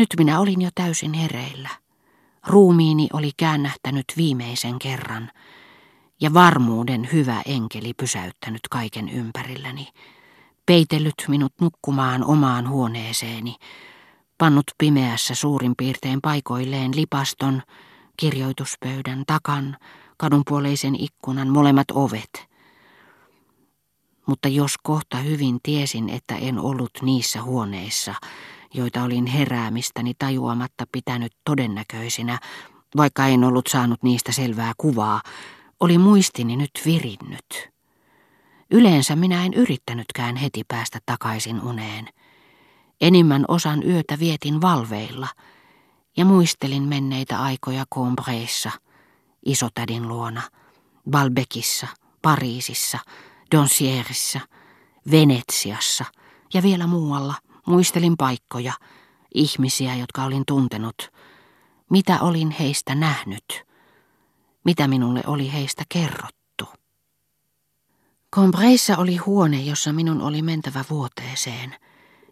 Nyt minä olin jo täysin hereillä. Ruumiini oli käännähtänyt viimeisen kerran, ja varmuuden hyvä enkeli pysäyttänyt kaiken ympärilläni, peitellyt minut nukkumaan omaan huoneeseeni, pannut pimeässä suurin piirtein paikoilleen lipaston, kirjoituspöydän takan, kadunpuoleisen ikkunan molemmat ovet. Mutta jos kohta hyvin tiesin, että en ollut niissä huoneissa, joita olin heräämistäni tajuamatta pitänyt todennäköisinä, vaikka en ollut saanut niistä selvää kuvaa, oli muistini nyt virinnyt. Yleensä minä en yrittänytkään heti päästä takaisin uneen. Enimmän osan yötä vietin valveilla ja muistelin menneitä aikoja Combreissa, isotädin luona, Balbekissa, Pariisissa, Donsierissa, Venetsiassa ja vielä muualla. Muistelin paikkoja, ihmisiä, jotka olin tuntenut, mitä olin heistä nähnyt, mitä minulle oli heistä kerrottu. Combreissa oli huone, jossa minun oli mentävä vuoteeseen –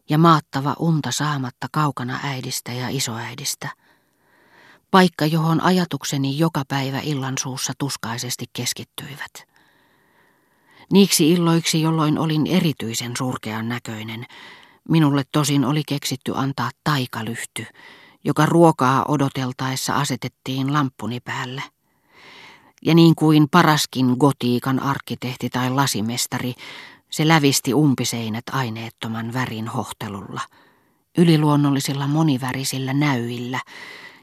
ja maattava unta saamatta kaukana äidistä ja isoäidistä. Paikka, johon ajatukseni joka päivä illan suussa tuskaisesti keskittyivät. Niiksi illoiksi, jolloin olin erityisen surkean näköinen, minulle tosin oli keksitty antaa taikalyhty, joka ruokaa odoteltaessa asetettiin lamppuni päälle. Ja niin kuin paraskin gotiikan arkkitehti tai lasimestari, se lävisti umpiseinät aineettoman värin hohtelulla, yliluonnollisilla monivärisillä näyillä,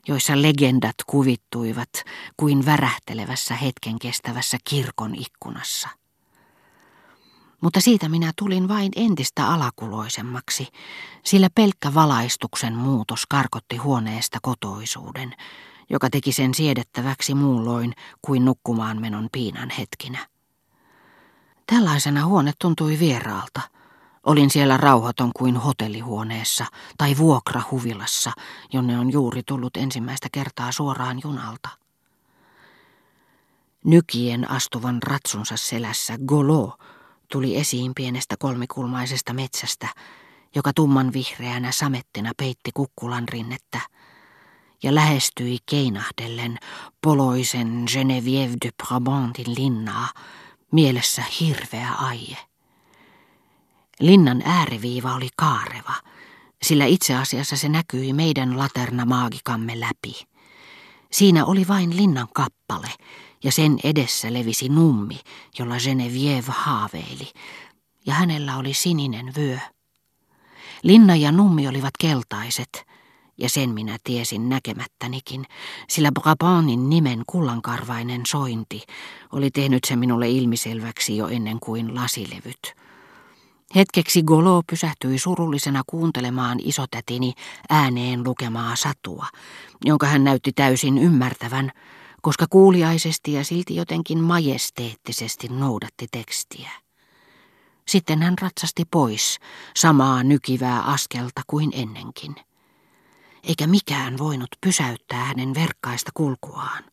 joissa legendat kuvittuivat kuin värähtelevässä hetken kestävässä kirkon ikkunassa. Mutta siitä minä tulin vain entistä alakuloisemmaksi, sillä pelkkä valaistuksen muutos karkotti huoneesta kotoisuuden, joka teki sen siedettäväksi muulloin kuin nukkumaan menon piinan hetkinä. Tällaisena huone tuntui vieraalta. Olin siellä rauhaton kuin hotellihuoneessa tai vuokrahuvilassa, jonne on juuri tullut ensimmäistä kertaa suoraan junalta. Nykien astuvan ratsunsa selässä Golo tuli esiin pienestä kolmikulmaisesta metsästä, joka tumman vihreänä samettina peitti kukkulan rinnettä ja lähestyi keinahdellen poloisen Geneviève de Brabantin linnaa, mielessä hirveä aie. Linnan ääriviiva oli kaareva, sillä itse asiassa se näkyi meidän laternamaagikamme läpi. Siinä oli vain linnan kappale, ja sen edessä levisi nummi, jolla Genevieve haaveili, ja hänellä oli sininen vyö. Linna ja nummi olivat keltaiset, ja sen minä tiesin näkemättänikin, sillä Brabantin nimen kullankarvainen sointi oli tehnyt se minulle ilmiselväksi jo ennen kuin lasilevyt. Hetkeksi Golo pysähtyi surullisena kuuntelemaan isotätini ääneen lukemaa satua, jonka hän näytti täysin ymmärtävän, koska kuuliaisesti ja silti jotenkin majesteettisesti noudatti tekstiä. Sitten hän ratsasti pois, samaa nykivää askelta kuin ennenkin eikä mikään voinut pysäyttää hänen verkkaista kulkuaan.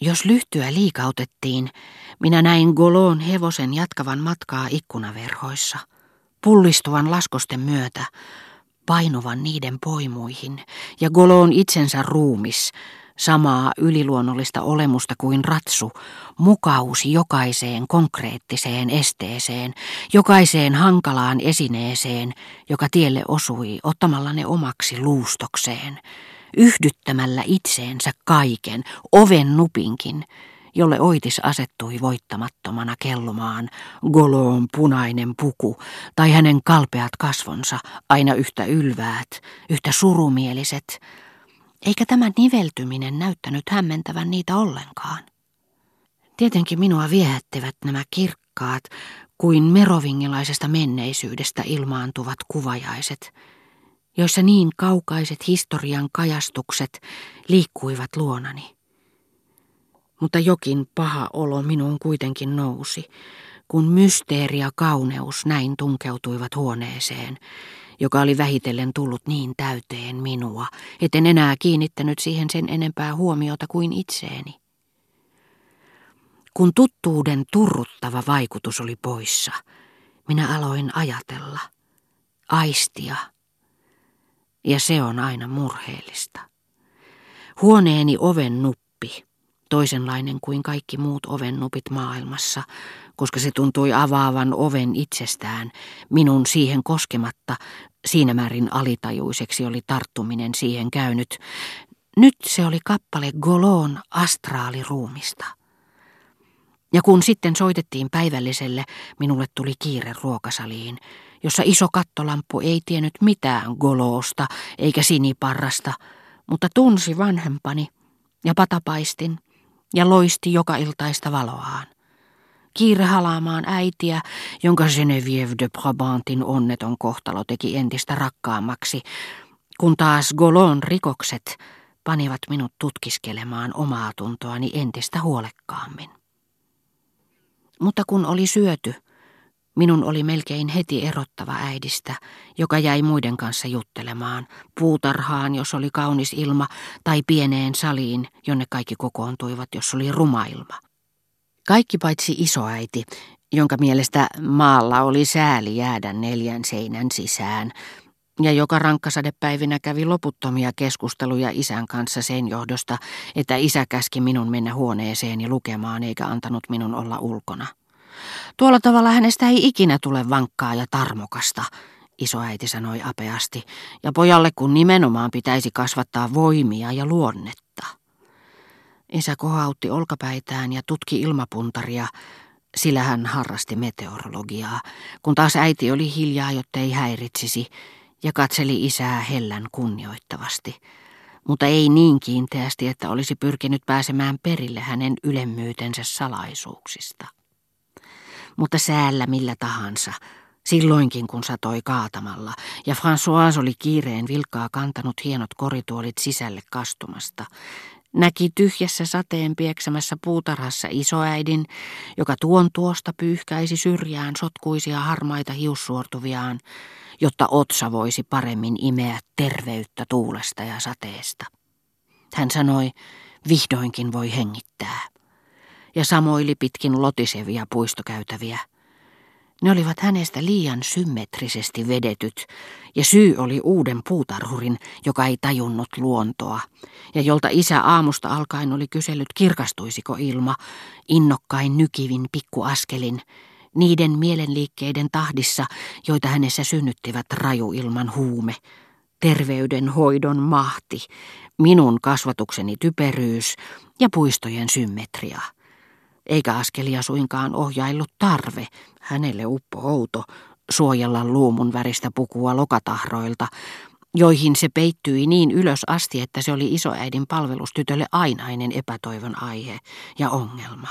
Jos lyhtyä liikautettiin, minä näin Golon hevosen jatkavan matkaa ikkunaverhoissa, pullistuvan laskosten myötä, painuvan niiden poimuihin, ja Golon itsensä ruumis, samaa yliluonnollista olemusta kuin ratsu, mukausi jokaiseen konkreettiseen esteeseen, jokaiseen hankalaan esineeseen, joka tielle osui ottamalla ne omaksi luustokseen, yhdyttämällä itseensä kaiken, oven nupinkin, jolle Oitis asettui voittamattomana kellumaan, Goloon punainen puku tai hänen kalpeat kasvonsa, aina yhtä ylväät, yhtä surumieliset, eikä tämä niveltyminen näyttänyt hämmentävän niitä ollenkaan. Tietenkin minua viehättivät nämä kirkkaat, kuin merovingilaisesta menneisyydestä ilmaantuvat kuvajaiset, joissa niin kaukaiset historian kajastukset liikkuivat luonani. Mutta jokin paha olo minuun kuitenkin nousi, kun mysteeri ja kauneus näin tunkeutuivat huoneeseen, joka oli vähitellen tullut niin täyteen minua, etten enää kiinnittänyt siihen sen enempää huomiota kuin itseeni. Kun tuttuuden turruttava vaikutus oli poissa, minä aloin ajatella, aistia, Ja se on aina murheellista. Huoneeni oven nuppi, toisenlainen kuin kaikki muut oven nupit maailmassa, koska se tuntui avaavan oven itsestään, minun siihen koskematta, siinä määrin alitajuiseksi oli tarttuminen siihen käynyt. Nyt se oli kappale Golon astraaliruumista. Ja kun sitten soitettiin päivälliselle, minulle tuli kiire ruokasaliin, jossa iso kattolamppu ei tiennyt mitään goloosta eikä siniparrasta, mutta tunsi vanhempani ja patapaistin ja loisti joka iltaista valoaan. Kiire halaamaan äitiä, jonka Geneviève de Brabantin onneton kohtalo teki entistä rakkaammaksi, kun taas Golon rikokset panivat minut tutkiskelemaan omaa tuntoani entistä huolekkaammin. Mutta kun oli syöty, minun oli melkein heti erottava äidistä, joka jäi muiden kanssa juttelemaan, puutarhaan, jos oli kaunis ilma, tai pieneen saliin, jonne kaikki kokoontuivat, jos oli ruma ilma. Kaikki paitsi isoäiti, jonka mielestä maalla oli sääli jäädä neljän seinän sisään, ja joka rankkasadepäivinä kävi loputtomia keskusteluja isän kanssa sen johdosta, että isä käski minun mennä huoneeseeni lukemaan eikä antanut minun olla ulkona. Tuolla tavalla hänestä ei ikinä tule vankkaa ja tarmokasta, isoäiti sanoi apeasti, ja pojalle kun nimenomaan pitäisi kasvattaa voimia ja luonnetta. Isä kohautti olkapäitään ja tutki ilmapuntaria, sillä hän harrasti meteorologiaa, kun taas äiti oli hiljaa, jottei häiritsisi, ja katseli isää hellän kunnioittavasti, mutta ei niin kiinteästi, että olisi pyrkinyt pääsemään perille hänen ylemmyytensä salaisuuksista. Mutta säällä millä tahansa, silloinkin kun satoi kaatamalla, ja François oli kiireen vilkkaa kantanut hienot korituolit sisälle kastumasta, näki tyhjässä sateen pieksämässä puutarhassa isoäidin, joka tuon tuosta pyyhkäisi syrjään sotkuisia harmaita hiussuortuviaan, jotta otsa voisi paremmin imeä terveyttä tuulesta ja sateesta. Hän sanoi, vihdoinkin voi hengittää, ja samoili pitkin lotisevia puistokäytäviä. Ne olivat hänestä liian symmetrisesti vedetyt, ja syy oli uuden puutarhurin, joka ei tajunnut luontoa, ja jolta isä aamusta alkaen oli kysellyt, kirkastuisiko ilma, innokkain nykivin pikkuaskelin, niiden mielenliikkeiden tahdissa, joita hänessä synnyttivät raju ilman huume, terveydenhoidon mahti, minun kasvatukseni typeryys ja puistojen symmetria. Eikä askelia suinkaan ohjaillut tarve, hänelle uppo outo, suojella luumun väristä pukua lokatahroilta, joihin se peittyi niin ylös asti, että se oli isoäidin palvelustytölle ainainen epätoivon aihe ja ongelma.